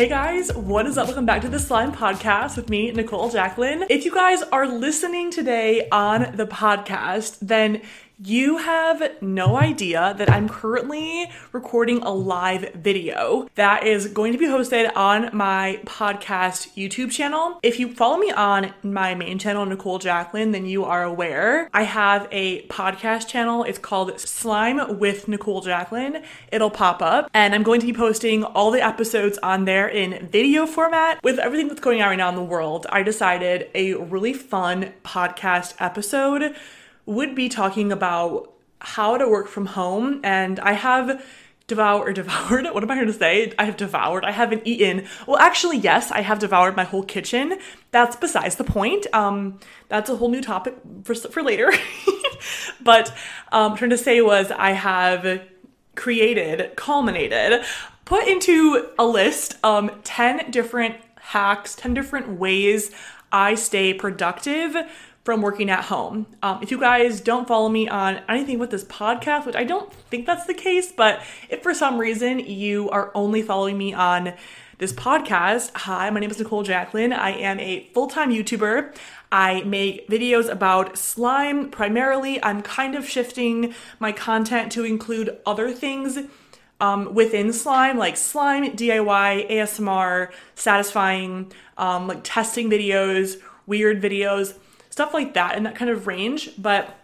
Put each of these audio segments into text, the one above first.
Hey guys, what is up? Welcome back to the Slime Podcast with me, Nicole Jacqueline. If you guys are listening today on the podcast, then you have no idea that I'm currently recording a live video that is going to be hosted on my podcast YouTube channel. If you follow me on my main channel, Nicole Jacqueline, then you are aware I have a podcast channel. It's called Slime with Nicole Jacqueline. It'll pop up, and I'm going to be posting all the episodes on there in video format. With everything that's going on right now in the world, I decided a really fun podcast episode would be talking about how to work from home. And I have devoured devoured what am i going to say? I have devoured i haven't eaten. Well actually yes i have devoured my whole kitchen. That's besides the point. Um that's a whole new topic for, for later. But um I'm trying to say was i have created culminated put into a list um 10 different hacks 10 different ways i stay productive from working at home. Um, if you guys don't follow me on anything with this podcast, which I don't think that's the case, but if for some reason you are only following me on this podcast, hi, my name is Nicole Jacqueline. I am a full time YouTuber. I make videos about slime primarily. I'm kind of shifting my content to include other things um, within slime, like slime, DIY, ASMR, satisfying, um, like testing videos, weird videos stuff like that in that kind of range. But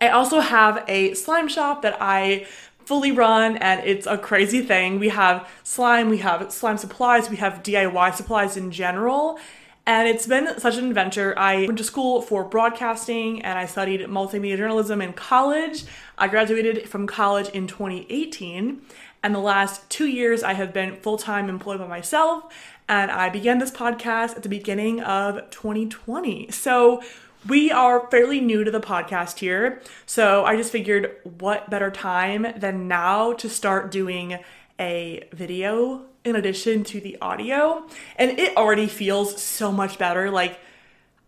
I also have a slime shop that I fully run and it's a crazy thing. We have slime, we have slime supplies, we have DIY supplies in general. And it's been such an adventure. I went to school for broadcasting and I studied multimedia journalism in college. I graduated from college in 2018. And the last two years, I have been full time employed by myself and I began this podcast at the beginning of 2020. So we are fairly new to the podcast here. So I just figured what better time than now to start doing a video in addition to the audio. And it already feels so much better. Like,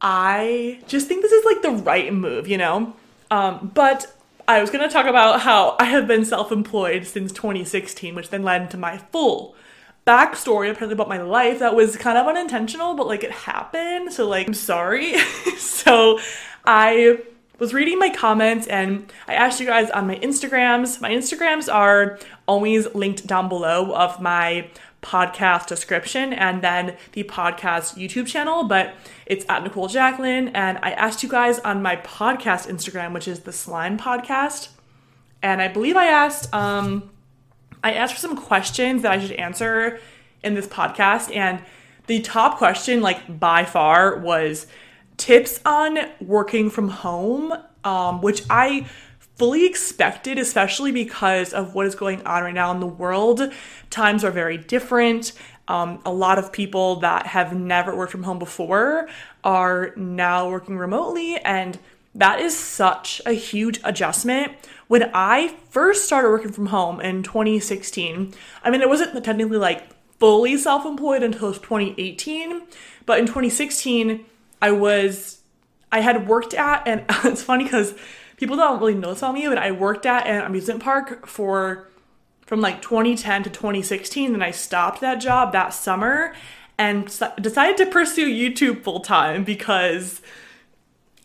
I just think this is like the right move, you know? Um, but I was gonna talk about how I have been self employed since 2016, which then led to my full backstory apparently about my life that was kind of unintentional, but like it happened. So like I'm sorry. so I was reading my comments and I asked you guys on my Instagrams. My Instagrams are always linked down below of my podcast description and then the podcast YouTube channel, but it's at Nicole Jacqueline. And I asked you guys on my podcast Instagram, which is the Slime Podcast. And I believe I asked um I asked for some questions that I should answer in this podcast. And the top question, like by far, was tips on working from home, um, which I fully expected, especially because of what is going on right now in the world. Times are very different. Um, a lot of people that have never worked from home before are now working remotely and that is such a huge adjustment. When I first started working from home in 2016, I mean, it wasn't technically like fully self employed until 2018, but in 2016, I was, I had worked at, and it's funny because people don't really know this about me, but I worked at an amusement park for from like 2010 to 2016. Then I stopped that job that summer and decided to pursue YouTube full time because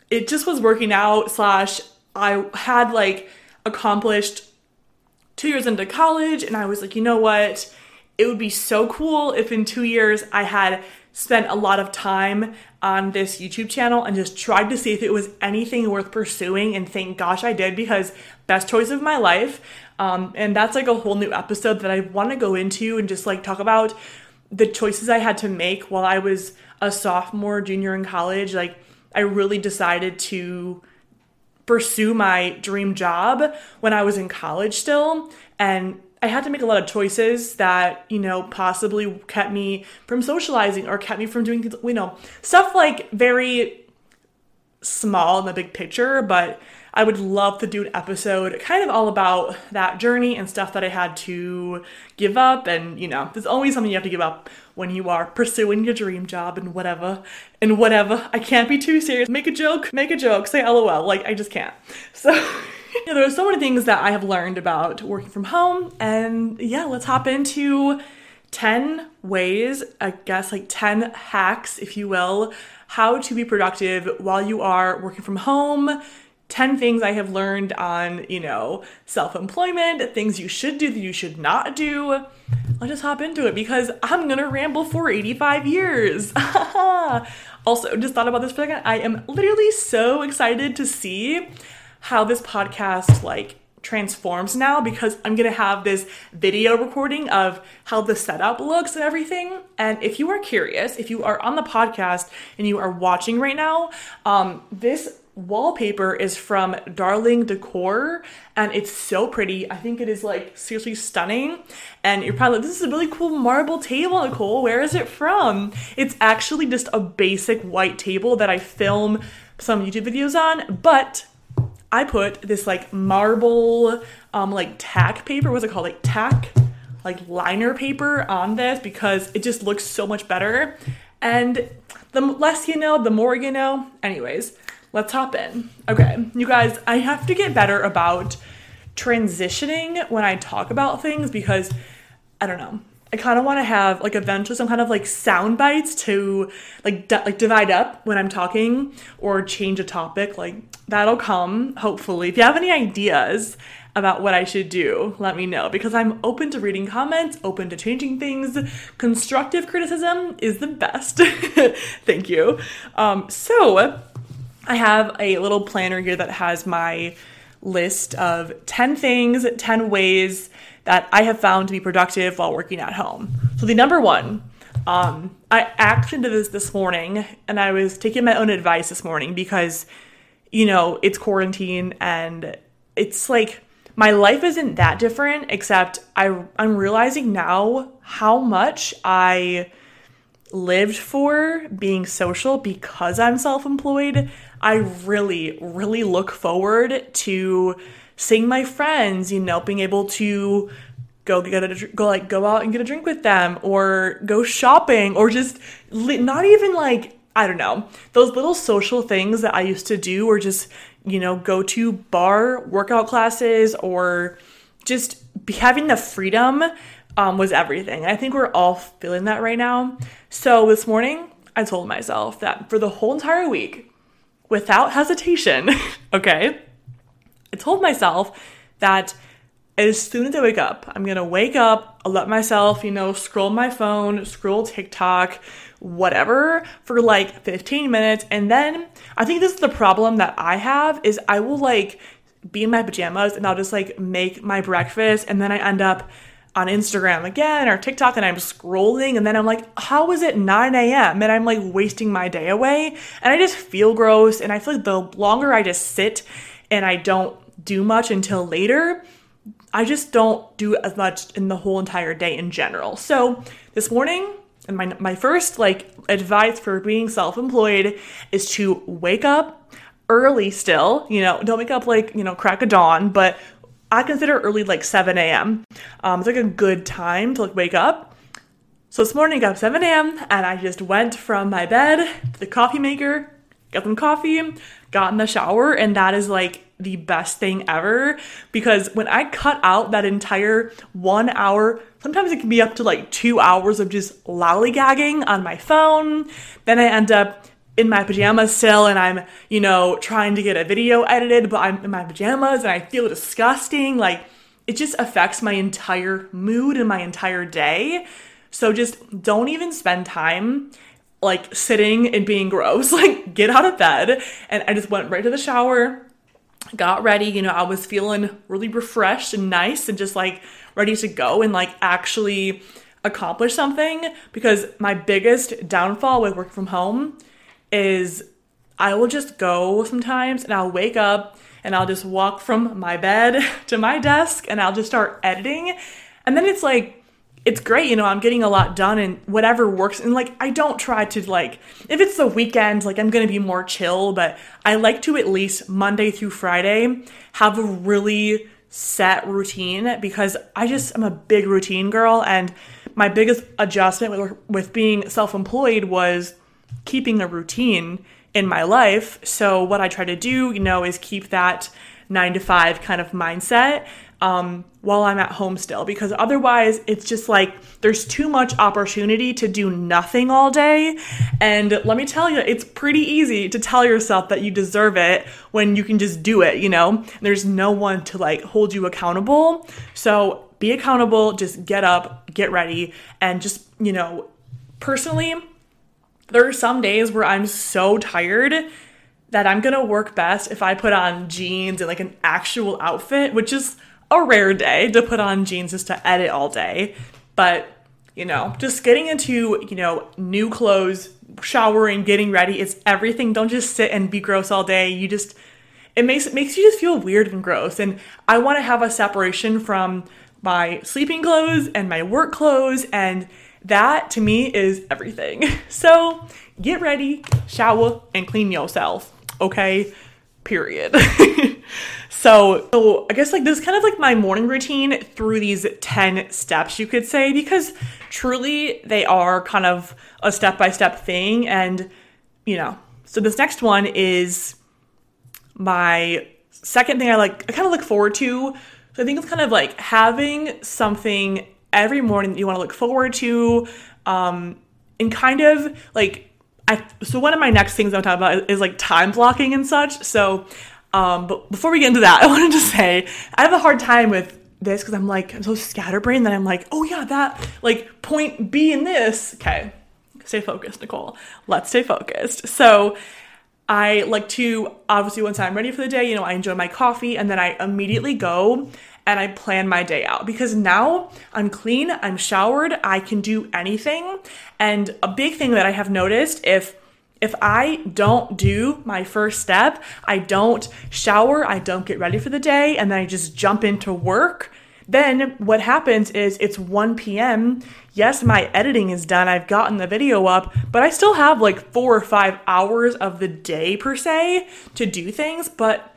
it just was working out. Slash, I had like accomplished two years into college, and I was like, you know what? It would be so cool if in two years I had spent a lot of time on this YouTube channel and just tried to see if it was anything worth pursuing. And thank gosh I did because best choice of my life. Um, and that's like a whole new episode that I want to go into and just like talk about the choices I had to make while I was a sophomore, junior in college. Like, I really decided to pursue my dream job when I was in college still. And I had to make a lot of choices that, you know, possibly kept me from socializing or kept me from doing, you know, stuff like very small in the big picture, but I would love to do an episode kind of all about that journey and stuff that I had to give up. And, you know, there's always something you have to give up when you are pursuing your dream job and whatever. And whatever. I can't be too serious. Make a joke, make a joke, say lol. Like, I just can't. So. yeah, there are so many things that I have learned about working from home. And yeah, let's hop into 10 ways, I guess like 10 hacks, if you will, how to be productive while you are working from home. 10 things I have learned on, you know, self employment, things you should do that you should not do. I'll just hop into it because I'm gonna ramble for 85 years. also, just thought about this for a second. I am literally so excited to see how this podcast like transforms now because I'm gonna have this video recording of how the setup looks and everything. And if you are curious, if you are on the podcast and you are watching right now, um, this wallpaper is from Darling Decor and it's so pretty. I think it is like seriously stunning. And you're probably like, this is a really cool marble table, Nicole. Where is it from? It's actually just a basic white table that I film some YouTube videos on, but I put this like marble, um, like tack paper. What's it called? Like tack, like liner paper on this because it just looks so much better. And the less you know, the more you know. Anyways, let's hop in. Okay, you guys, I have to get better about transitioning when I talk about things because I don't know. I kind of want to have like eventually some kind of like sound bites to like like divide up when I'm talking or change a topic. Like that'll come hopefully. If you have any ideas about what I should do, let me know because I'm open to reading comments, open to changing things. Constructive criticism is the best. Thank you. Um, so I have a little planner here that has my list of 10 things, 10 ways that I have found to be productive while working at home. So, the number one, um, I did this this morning and I was taking my own advice this morning because, you know, it's quarantine and it's like my life isn't that different, except I, I'm realizing now how much I lived for being social because I'm self employed. I really, really look forward to seeing my friends, you know, being able to go get a go like go out and get a drink with them or go shopping or just li- not even like I don't know those little social things that I used to do or just you know go to barre workout classes or just having the freedom um, was everything. I think we're all feeling that right now. So this morning I told myself that for the whole entire week, without hesitation, okay, I told myself that as soon as I wake up, I'm gonna wake up, I'll let myself, you know, scroll my phone, scroll TikTok, whatever, for like 15 minutes. And then I think this is the problem that I have is I will like be in my pajamas and I'll just like make my breakfast and then I end up on Instagram again or TikTok and I'm scrolling and then I'm like, how is it 9 a.m. and I'm like wasting my day away? And I just feel gross and I feel like the longer I just sit and I don't do much until later, I just don't do as much in the whole entire day in general. So this morning, and my, my first like advice for being self-employed is to wake up early still, you know, don't wake up like, you know, crack of dawn, but I consider early like 7 a.m. Um, it's like a good time to like wake up. So this morning I got up 7 a.m. and I just went from my bed to the coffee maker, got some coffee, got in the shower, and that is like the best thing ever because when I cut out that entire one hour, sometimes it can be up to like two hours of just lollygagging on my phone. Then I end up in my pajamas still and I'm, you know, trying to get a video edited, but I'm in my pajamas and I feel disgusting. Like it just affects my entire mood and my entire day. So just don't even spend time like sitting and being gross. Like get out of bed. And I just went right to the shower, got ready. You know, I was feeling really refreshed and nice and just like ready to go and like actually accomplish something because my biggest downfall with working from home is I will just go sometimes and I'll wake up and I'll just walk from my bed to my desk and I'll just start editing. And then it's like, it's great, you know, I'm getting a lot done and whatever works. And like, I don't try to like, if it's the weekend, like I'm gonna be more chill, but I like to at least Monday through Friday have a really set routine because I just am a big routine girl. And my biggest adjustment with, with being self employed was keeping a routine in my life. So what I try to do, you know, is keep that nine to five kind of mindset um, while I'm at home still, because otherwise it's just like there's too much opportunity to do nothing all day. And let me tell you, it's pretty easy to tell yourself that you deserve it when you can just do it, you know? There's no one to like hold you accountable. So be accountable, just get up, get ready, and just, you know, personally, there are some days where I'm so tired that I'm gonna work best if I put on jeans and like an actual outfit, which is a rare day to put on jeans just to edit all day. But, you know, just getting into, you know, new clothes, showering, getting ready, it's everything. Don't just sit and be gross all day. You just it makes it makes you just feel weird and gross. And I want to have a separation from my sleeping clothes and my work clothes and that to me is everything. So get ready, shower, and clean yourself. Okay? Period. so, so I guess like this is kind of like my morning routine through these 10 steps, you could say, because truly they are kind of a step by step thing. And, you know, so this next one is my second thing I like, I kind of look forward to. So I think it's kind of like having something every morning that you want to look forward to um, and kind of like I, so one of my next things I'm talking about is, is like time blocking and such. So, um, but before we get into that, I wanted to say I have a hard time with this because I'm like I'm so scatterbrained that I'm like, oh yeah, that like point B in this. Okay, stay focused, Nicole. Let's stay focused. So. I like to obviously once I'm ready for the day, you know, I enjoy my coffee and then I immediately go and I plan my day out because now I'm clean, I'm showered, I can do anything. And a big thing that I have noticed if if I don't do my first step, I don't shower, I don't get ready for the day, and then I just jump into work, then what happens is it's 1 p.m. Yes, my editing is done, I've gotten the video up, but I still have like four or five hours of the day per se to do things, but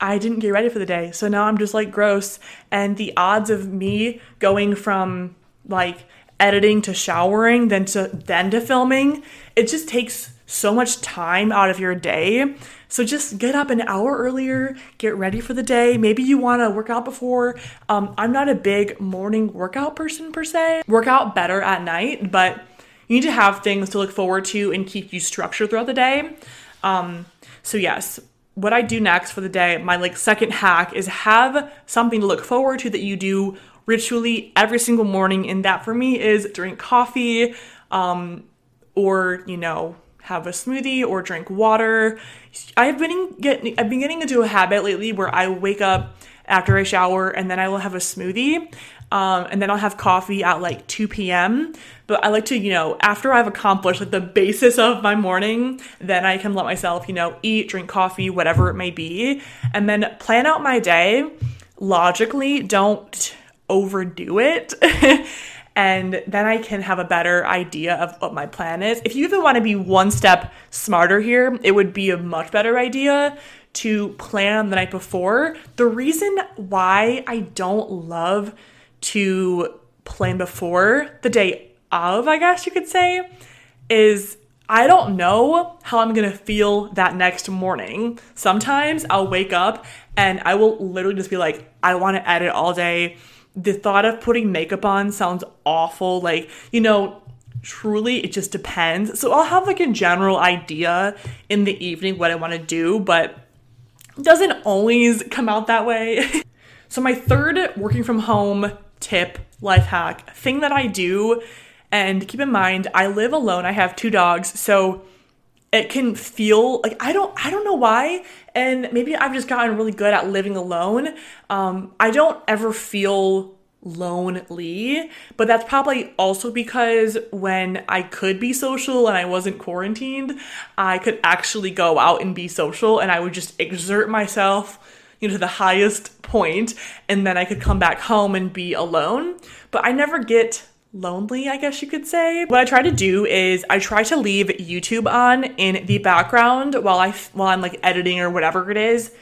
I didn't get ready for the day. So now I'm just like gross. And the odds of me going from like editing to showering then to then to filming, it just takes so much time out of your day. So just get up an hour earlier, get ready for the day. Maybe you want to work out before. Um, I'm not a big morning workout person per se. Work out better at night, but you need to have things to look forward to and keep you structured throughout the day. Um, so yes, what I do next for the day, my like second hack is have something to look forward to that you do ritually every single morning. And that for me is drink coffee, um, or you know, have a smoothie or drink water. I've been getting I've been getting into a habit lately where I wake up after I shower and then I will have a smoothie. Um, and then I'll have coffee at like 2 p.m. But I like to, you know, after I've accomplished like the basis of my morning, then I can let myself, you know, eat, drink coffee, whatever it may be, and then plan out my day logically. Don't overdo it. and then I can have a better idea of what my plan is. If you even want to be one step smarter here, it would be a much better idea to plan the night before. The reason why I don't love to plan before the day of, I guess you could say, is I don't know how I'm gonna feel that next morning. Sometimes I'll wake up and I will literally just be like, I wanna edit all day. The thought of putting makeup on sounds awful. Like, you know, truly it just depends. So I'll have like a general idea in the evening what I wanna do, but it doesn't always come out that way. so, my third working from home tip, life hack, thing that I do and keep in mind, I live alone. I have two dogs, so it can feel like I don't I don't know why, and maybe I've just gotten really good at living alone. Um, I don't ever feel lonely, but that's probably also because when I could be social and I wasn't quarantined, I could actually go out and be social, and I would just exert myself you know to the highest point and then I could come back home and be alone but I never get lonely, I guess you could say. What I try to do is I try to leave YouTube on in the background while I while I'm like editing or whatever it is.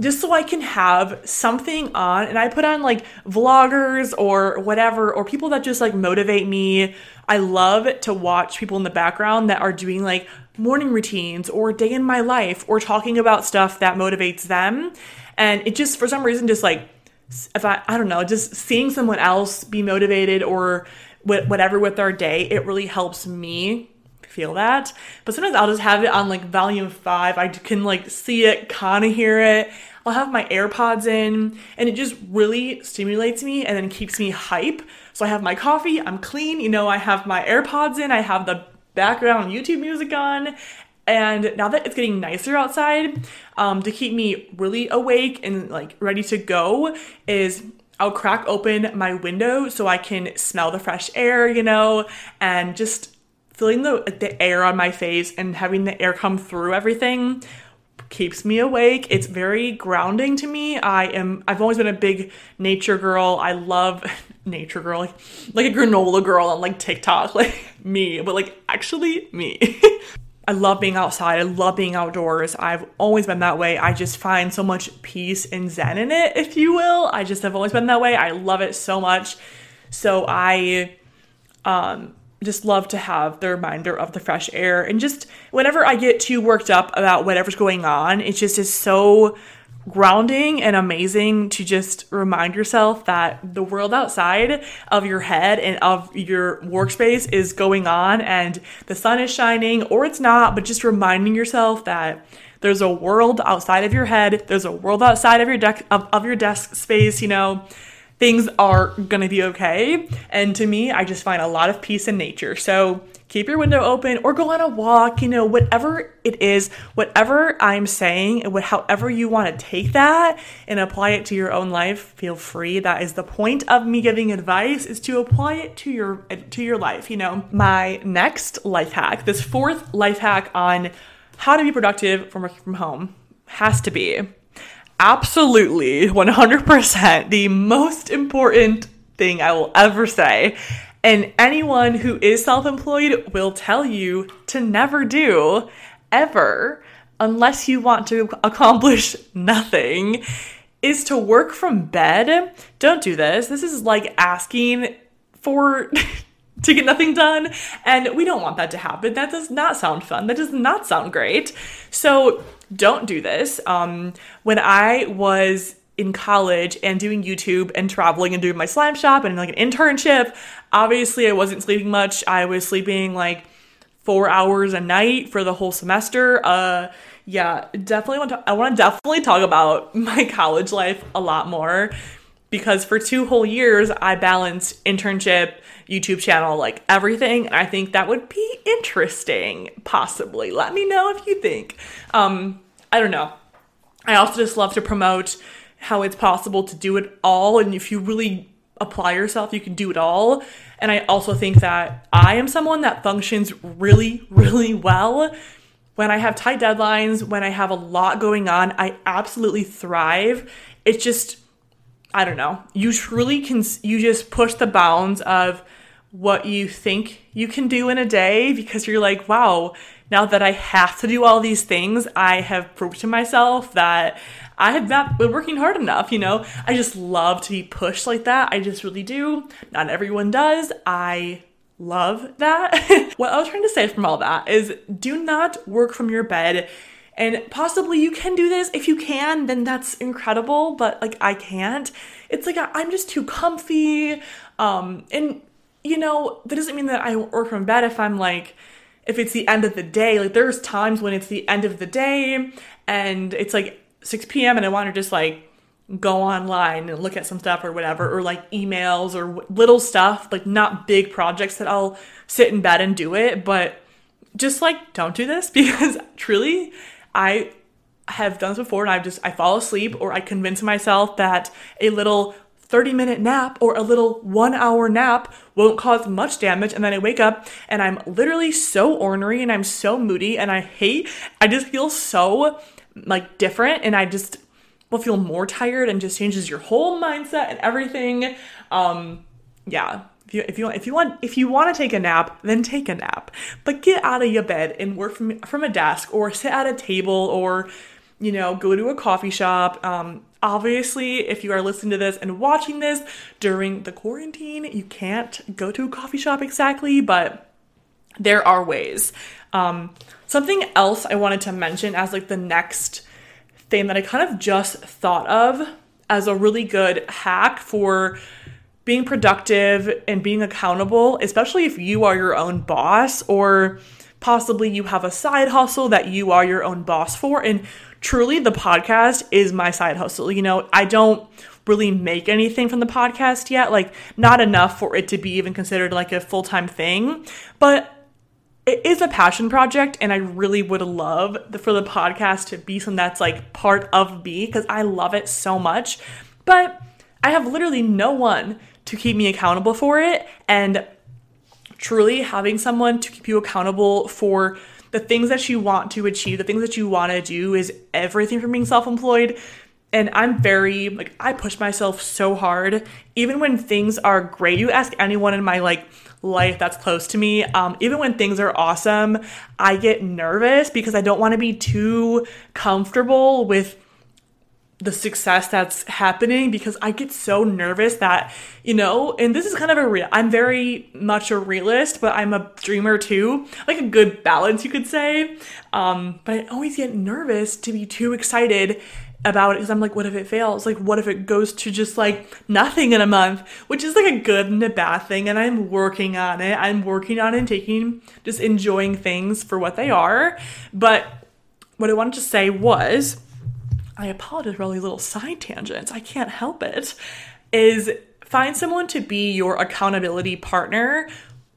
Just so I can have something on, and I put on like vloggers or whatever, or people that just like motivate me. I love to watch people in the background that are doing like morning routines or day in my life or talking about stuff that motivates them. And it just, for some reason, just like if I, I don't know, just seeing someone else be motivated or whatever with our day, it really helps me feel that. But sometimes I'll just have it on like volume five. I can like see it, kind of hear it. I'll have my AirPods in, and it just really stimulates me and then keeps me hype. So I have my coffee, I'm clean, you know, I have my AirPods in, I have the background YouTube music on. And now that it's getting nicer outside, um, to keep me really awake and like ready to go, is I'll crack open my window so I can smell the fresh air, you know, and just feeling the the air on my face and having the air come through everything keeps me awake. It's very grounding to me. I am I've always been a big nature girl. I love nature girl, like, like a granola girl on like TikTok, like me, but like actually me. I love being outside. I love being outdoors. I've always been that way. I just find so much peace and zen in it, if you will. I just have always been that way. I love it so much. So I um, just love to have the reminder of the fresh air. And just whenever I get too worked up about whatever's going on, it just is so grounding and amazing to just remind yourself that the world outside of your head and of your workspace is going on and the sun is shining or it's not, but just reminding yourself that there's a world outside of your head, there's a world outside of your deck of, of your desk space, you know. Things are gonna be okay. And to me, I just find a lot of peace in nature. So keep your window open or go on a walk, you know, whatever it is, whatever I'm saying, and however you want to take that and apply it to your own life, feel free. That is the point of me giving advice is to apply it to your to your life, you know. My next life hack, this fourth life hack on how to be productive from working from home has to be absolutely 100% the most important thing I will ever say and anyone who is self employed will tell you to never do, ever, unless you want to accomplish nothing, is to work from bed. Don't do this. This is like asking for. to get nothing done. And we don't want that to happen. That does not sound fun. That does not sound great. So don't do this. Um, when I was in college and doing YouTube and traveling and doing my slime shop and like an internship, obviously I wasn't sleeping much. I was sleeping like four hours a night for the whole semester. Uh, yeah, definitely want to. I want to definitely talk about my college life a lot more because for two whole years I balanced internship, YouTube channel, like everything. I think that would be interesting. Possibly, let me know if you think. Um, I don't know. I also just love to promote how it's possible to do it all. And if you really apply yourself, you can do it all. And I also think that I am someone that functions really, really well. When I have tight deadlines, when I have a lot going on, I absolutely thrive. It's just, I don't know. You truly can, you just push the bounds of what you think you can do in a day because you're like, wow, now that I have to do all these things, I have proved to myself that I have not been working hard enough, you know? I just love to be pushed like that. I just really do. Not everyone does. I love that. what I was trying to say from all that is do not work from your bed. And possibly you can do this. If you can, then that's incredible. But like I can't. It's like I'm just too comfy. Um, and you know, that doesn't mean that I work from bed if I'm like, if it's the end of the day. Like there's times when it's the end of the day and it's like 6 p.m. and I want to just like go online and look at some stuff or whatever, or like emails or little stuff, like not big projects that I'll sit in bed and do it, but just like don't do this because truly I have done this before and I've just I fall asleep or I convince myself that a little 30 minute nap or a little one hour nap won't cause much damage. And then I wake up and I'm literally so ornery and I'm so moody and I hate, I just feel so like different and I just will feel more tired and just changes your whole mindset and everything. Um, yeah. If you, if you if you want if you want to take a nap, then take a nap. But get out of your bed and work from from a desk or sit at a table or you know go to a coffee shop. Um, Obviously, if you are listening to this and watching this during the quarantine, you can't go to a coffee shop exactly, but there are ways. Um, something else I wanted to mention as like the next thing that I kind of just thought of as a really good hack for being productive and being accountable, especially if you are your own boss or possibly you have a side hustle that you are your own boss for. And truly the podcast is my side hustle. You know, I don't really make anything from the podcast yet, like not enough for it to be even considered like a full-time thing, but it is a passion project and I really would love the, for the podcast to be something that's like part of me because I love it so much. But I have literally no one to keep me accountable for it and truly having someone to keep you accountable for the things that you want to achieve, the things that you want to do is everything from being self employed. And I'm very, like, I push myself so hard. Even when things are great, you ask anyone in my, like, life that's close to me, um, even when things are awesome, I get nervous because I don't want to be too comfortable with the success that's happening because I get so nervous that, you know, and this is kind of a real, I'm very much a realist, but I'm a dreamer too, like a good balance, you could say. Um, but I always get nervous to be too excited about it because I'm like, what if it fails? Like, what if it goes to just like nothing in a month, which is like a good and a bad thing. And I'm working on it. I'm working on it and taking, just enjoying things for what they are. But what I wanted to say was, I apologize for all these little side tangents. I can't help it. Is find someone to be your accountability partner.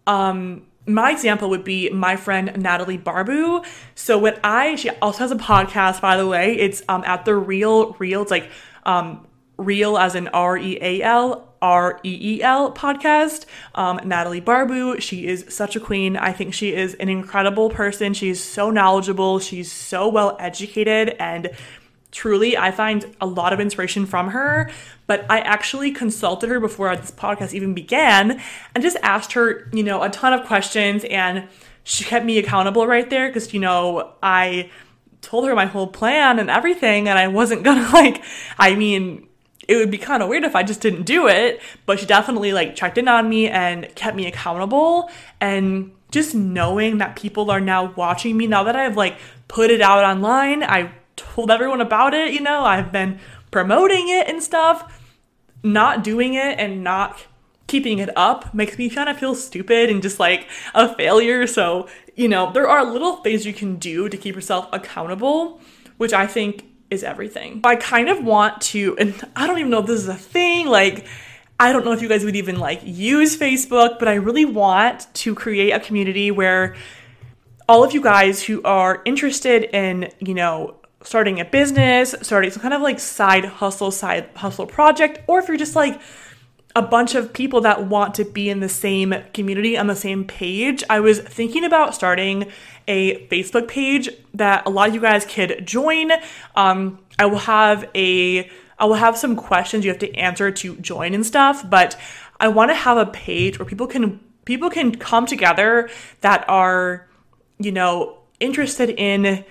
Um, my example would be my friend Natalie Barbu. So when I, she also has a podcast, by the way. It's um, at the Real Real. It's like um, Real as in R E A L R E E L podcast. Um, Natalie Barbu, she is such a queen. I think she is an incredible person. She's so knowledgeable. She's so well educated and truly i find a lot of inspiration from her but i actually consulted her before this podcast even began and just asked her you know a ton of questions and she kept me accountable right there because you know i told her my whole plan and everything and i wasn't gonna like i mean it would be kind of weird if i just didn't do it but she definitely like checked in on me and kept me accountable and just knowing that people are now watching me now that i've like put it out online i told everyone about it, you know, I've been promoting it and stuff. Not doing it and not keeping it up makes me kind of feel stupid and just like a failure. So, you know, there are little things you can do to keep yourself accountable, which I think is everything. I kind of want to, and I don't even know if this is a thing, like, I don't know if you guys would even like use Facebook, but I really want to create a community where all of you guys who are interested in, you know, starting a business, starting some kind of like side hustle, side hustle project, or if you're just like a bunch of people that want to be in the same community on the same page, I was thinking about starting a Facebook page that a lot of you guys could join. Um, I will have a I will have some questions you have to answer to join and stuff, but I want to have a page where people can people can come together that are, you know, interested in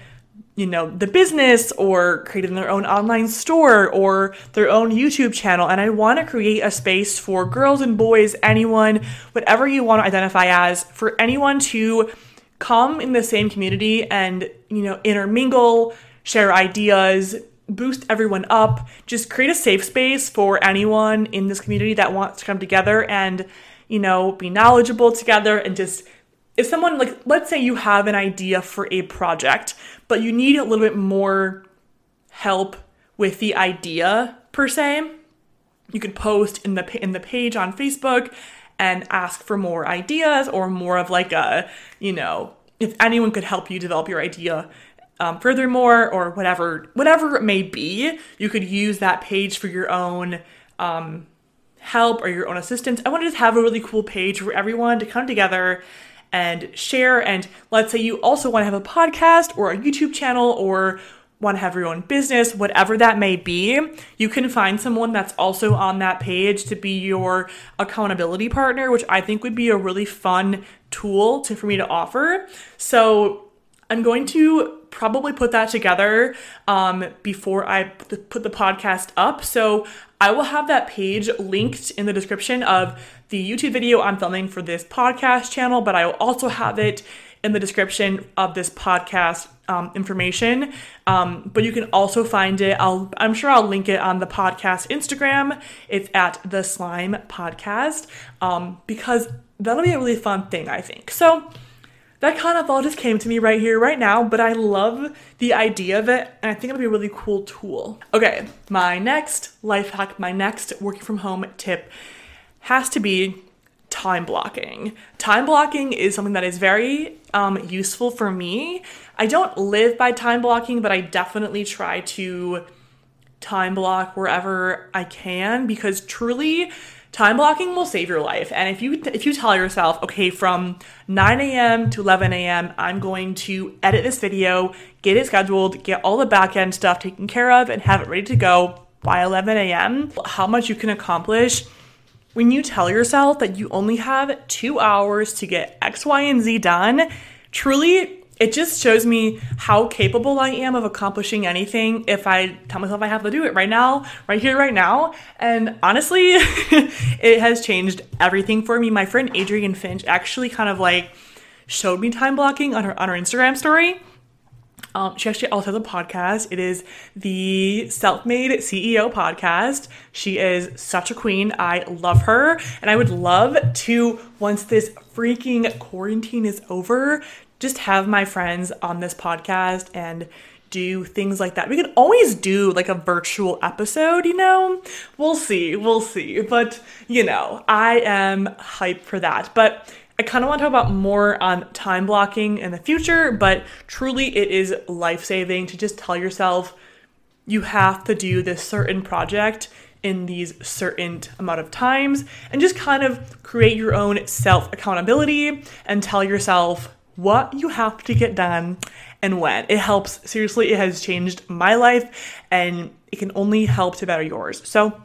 you know the business or creating their own online store or their own YouTube channel. And I want to create a space for girls and boys anyone whatever you want to identify as for anyone to come in the same community and you know intermingle share ideas boost everyone up. Just create a safe space for anyone in this community that wants to come together and you know be knowledgeable together and just if someone like let's say you have an idea for a project but you need a little bit more help with the idea per se you could post in the in the page on Facebook and ask for more ideas or more of like a you know if anyone could help you develop your idea um, furthermore or whatever whatever it may be you could use that page for your own um, help or your own assistance. I want to just have a really cool page for everyone to come together and share. And let's say you also want to have a podcast or a YouTube channel or want to have your own business, whatever that may be, you can find someone that's also on that page to be your accountability partner, which I think would be a really fun tool to, for me to offer. So I'm going to probably put that together um, before I put the podcast up. So I will have that page linked in the description of the YouTube video I'm filming for this podcast channel, but I will also have it in the description of this podcast um, information. Um, but you can also find it. I'll I'm sure I'll link it on the podcast Instagram. It's at the Slime Podcast um, because that'll be a really fun thing I think. So that kind of all just came to me right here, right now, but I love the idea of it, and I think it'll be a really cool tool. Okay, my next life hack, my next working from home tip has to be time blocking. Time blocking is something that is very um, useful for me. I don't live by time blocking, but I definitely try to time block wherever I can because truly time blocking will save your life. And if you if you tell yourself, okay, from 9 a.m. to 11 a.m., I'm going to edit this video, get it scheduled, get all the back end stuff taken care of, and have it ready to go by 11 a.m. How much you can accomplish when you tell yourself that you only have two hours to get X, Y, and Z done. Truly, it just shows me how capable I am of accomplishing anything if I tell myself I have to do it right now, right here, right now. And honestly, it has changed everything for me. My friend Adrienne Finch actually kind of like showed me time blocking on her on her Instagram story. Um, she actually also has a podcast. It is the Self Made CEO podcast. She is such a queen. I love her. And I would love to, once this freaking quarantine is over, just have my friends on this podcast and do things like that. We could always do like a virtual episode, you know? We'll see, we'll see. But, you know, I am hyped for that. But I kind of want to talk about more on time blocking in the future, but truly it is life saving to just tell yourself you have to do this certain project in these certain amount of times and just kind of create your own self accountability and tell yourself what you have to get done and when. It helps. Seriously, it has changed my life and it can only help to better yours. So,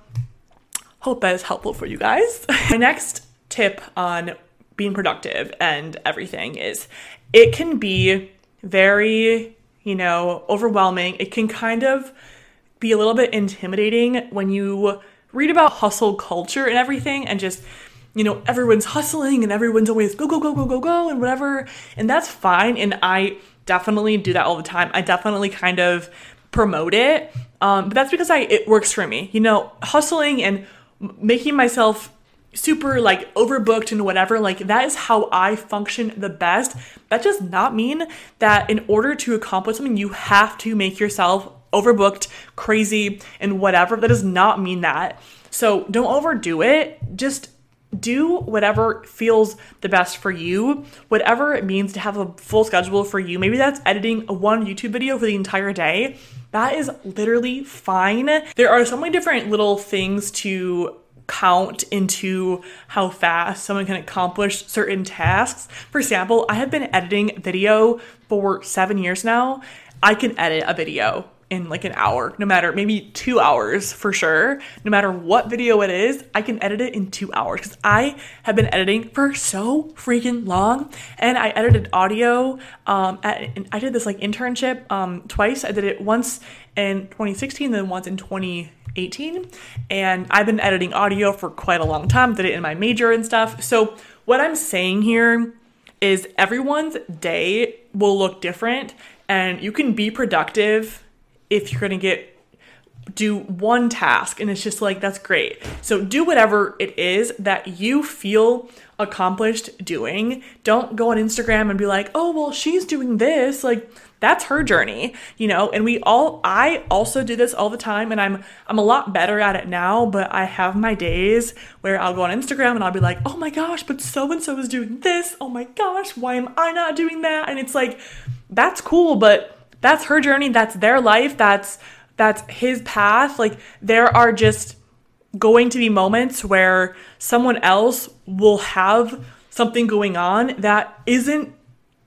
hope that is helpful for you guys. my next tip on being productive and everything is it can be very, you know, overwhelming. It can kind of be a little bit intimidating when you read about hustle culture and everything and just you know, everyone's hustling and everyone's always go, go, go, go, go, go, and whatever. And that's fine. And I definitely do that all the time. I definitely kind of promote it. Um, but that's because I it works for me. You know, hustling and making myself super like overbooked and whatever, like that is how I function the best. That does not mean that in order to accomplish something, you have to make yourself overbooked, crazy, and whatever. That does not mean that. So don't overdo it. Just do whatever feels the best for you, whatever it means to have a full schedule for you. Maybe that's editing one YouTube video for the entire day. That is literally fine. There are so many different little things to count into how fast someone can accomplish certain tasks. For example, I have been editing video for seven years now. I can edit a video in like an hour, no matter maybe two hours for sure. No matter what video it is, I can edit it in two hours because I have been editing for so freaking long. And I edited audio. Um, at, I did this like internship um, twice. I did it once in 2016, then once in 2018. And I've been editing audio for quite a long time. Did it in my major and stuff. So what I'm saying here is everyone's day will look different and you can be productive if you're going to get do one task and it's just like that's great. So do whatever it is that you feel accomplished doing. Don't go on Instagram and be like, "Oh, well, she's doing this." Like that's her journey, you know? And we all I also do this all the time and I'm I'm a lot better at it now, but I have my days where I'll go on Instagram and I'll be like, "Oh my gosh, but so and so is doing this. Oh my gosh, why am I not doing that?" And it's like that's cool, but that's her journey, that's their life, that's that's his path. Like there are just going to be moments where someone else will have something going on that isn't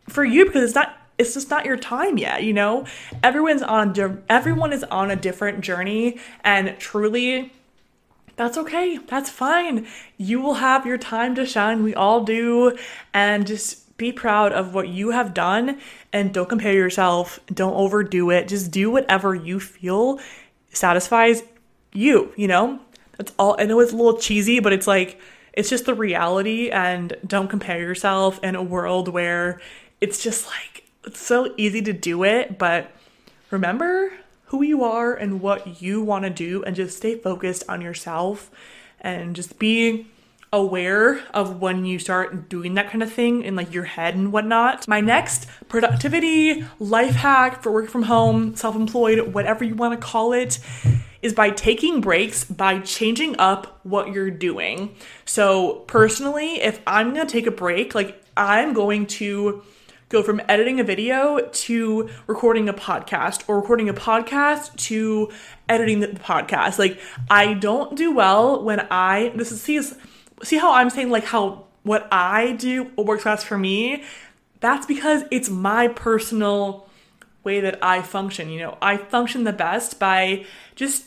for you because it's not it's just not your time yet you know? Everyone's on everyone is on a different journey and truly that's okay. That's fine. You will have your time to shine. We all do. And just be proud of what you have done and don't compare yourself. Don't overdo it. Just do whatever you feel satisfies you you know? That's all i know it's a little cheesy but it's like it's just the reality and don't compare yourself in a world where it's just like it's so easy to do it but remember who you are and what you want to do and just stay focused on yourself and just be aware of when you start doing that kind of thing in like your head and whatnot. My next productivity life hack for work from home, self employed, whatever you want to call it, is by taking breaks, by changing up what you're doing. So, personally, if I'm gonna take a break, like I'm going to go from editing a video to recording a podcast or recording a podcast to editing the podcast. Like I don't do well when I this is see see how I'm saying like how what I do what works best for me? That's because it's my personal way that I function. You know, I function the best by just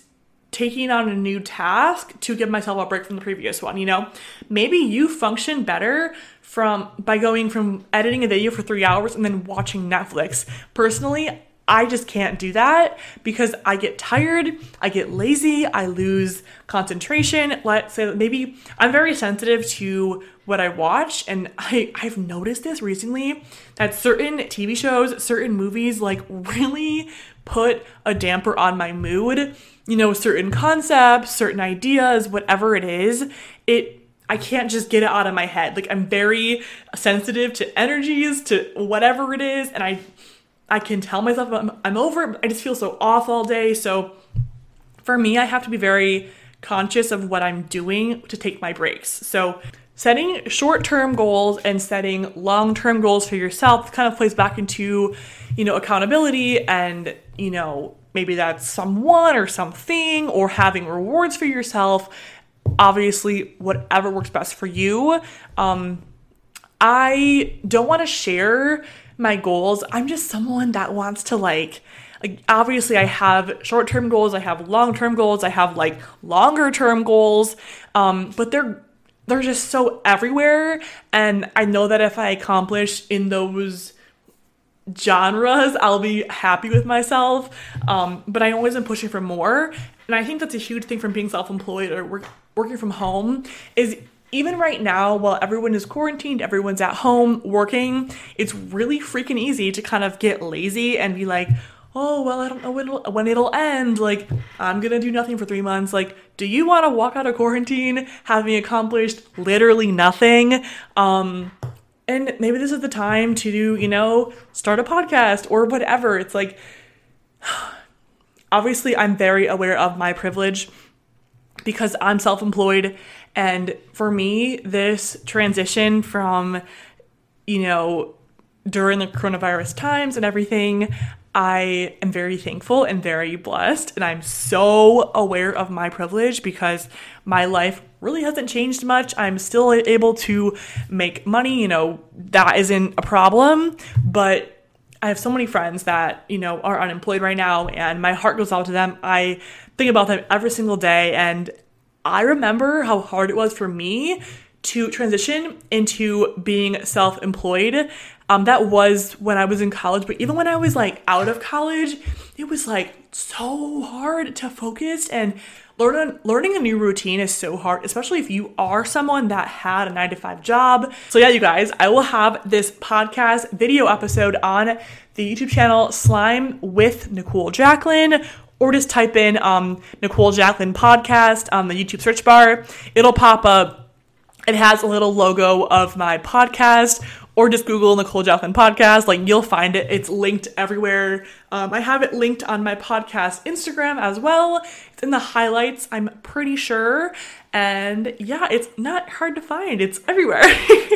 taking on a new task to give myself a break from the previous one, you know? Maybe you function better from by going from editing a video for 3 hours and then watching Netflix. Personally, I just can't do that because I get tired, I get lazy, I lose concentration. Let's say maybe I'm very sensitive to what I watch, and I, I've noticed this recently that certain TV shows, certain movies, like really put a damper on my mood. You know, certain concepts, certain ideas, whatever it is, it I can't just get it out of my head. Like I'm very sensitive to energies, to whatever it is, and I I can tell myself I'm, I'm over it. I just feel so off all day. So for me, I have to be very conscious of what I'm doing to take my breaks. So setting short-term goals and setting long-term goals for yourself kind of plays back into, you know, accountability and, you know, maybe that's someone or something or having rewards for yourself. Obviously, whatever works best for you. Um, I don't want to share my goals. I'm just someone that wants to like obviously I have short-term goals, I have long-term goals, I have like longer-term goals. Um but they're they're just so everywhere and I know that if I accomplish in those genres, I'll be happy with myself. Um, but I always am pushing for more. And I think that's a huge thing from being self-employed or work, working from home is even right now, while everyone is quarantined, everyone's at home working, it's really freaking easy to kind of get lazy and be like, oh, well, I don't know when it'll, when it'll end. Like, I'm gonna do nothing for three months. Like, do you wanna walk out of quarantine having accomplished literally nothing? Um, and maybe this is the time to, you know, start a podcast or whatever. It's like, obviously, I'm very aware of my privilege because I'm self employed and for me, this transition from, you know, during the coronavirus times and everything, I am very thankful and very blessed. And I'm so aware of my privilege because my life really hasn't changed much. I'm still able to make money, you know, that isn't a problem. But I have so many friends that, you know, are unemployed right now and my heart goes out to them. I think about them every single day and I remember how hard it was for me to transition into being self employed. Um, that was when I was in college, but even when I was like out of college, it was like so hard to focus and learn, learning a new routine is so hard, especially if you are someone that had a nine to five job. So, yeah, you guys, I will have this podcast video episode on the YouTube channel Slime with Nicole Jacqueline or just type in um, Nicole Jacqueline podcast on the YouTube search bar. It'll pop up it has a little logo of my podcast, or just Google Nicole Jacqueline podcast. Like you'll find it. It's linked everywhere. Um, I have it linked on my podcast Instagram as well. It's in the highlights, I'm pretty sure. And yeah, it's not hard to find. It's everywhere.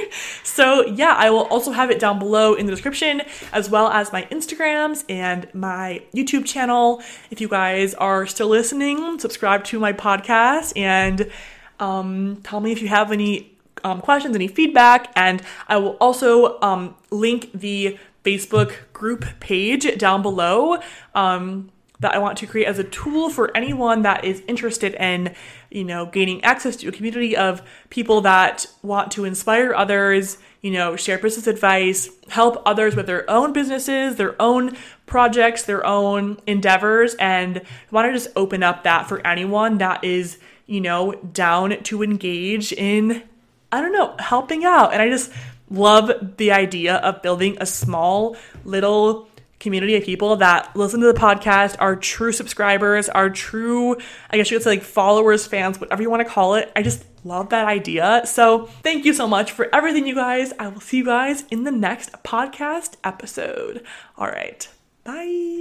so yeah, I will also have it down below in the description, as well as my Instagrams and my YouTube channel. If you guys are still listening, subscribe to my podcast and um, tell me if you have any um, questions, any feedback, and I will also um, link the Facebook group page down below um, that I want to create as a tool for anyone that is interested in, you know, gaining access to a community of people that want to inspire others, you know, share business advice, help others with their own businesses, their own projects, their own endeavors, and want to just open up that for anyone that is you know, down to engage in, I don't know, helping out. And I just love the idea of building a small little community of people that listen to the podcast, are true subscribers, are true, I guess you could say like followers, fans, whatever you want to call it. I just love that idea. So thank you so much for everything, you guys. I will see you guys in the next podcast episode. All right. Bye.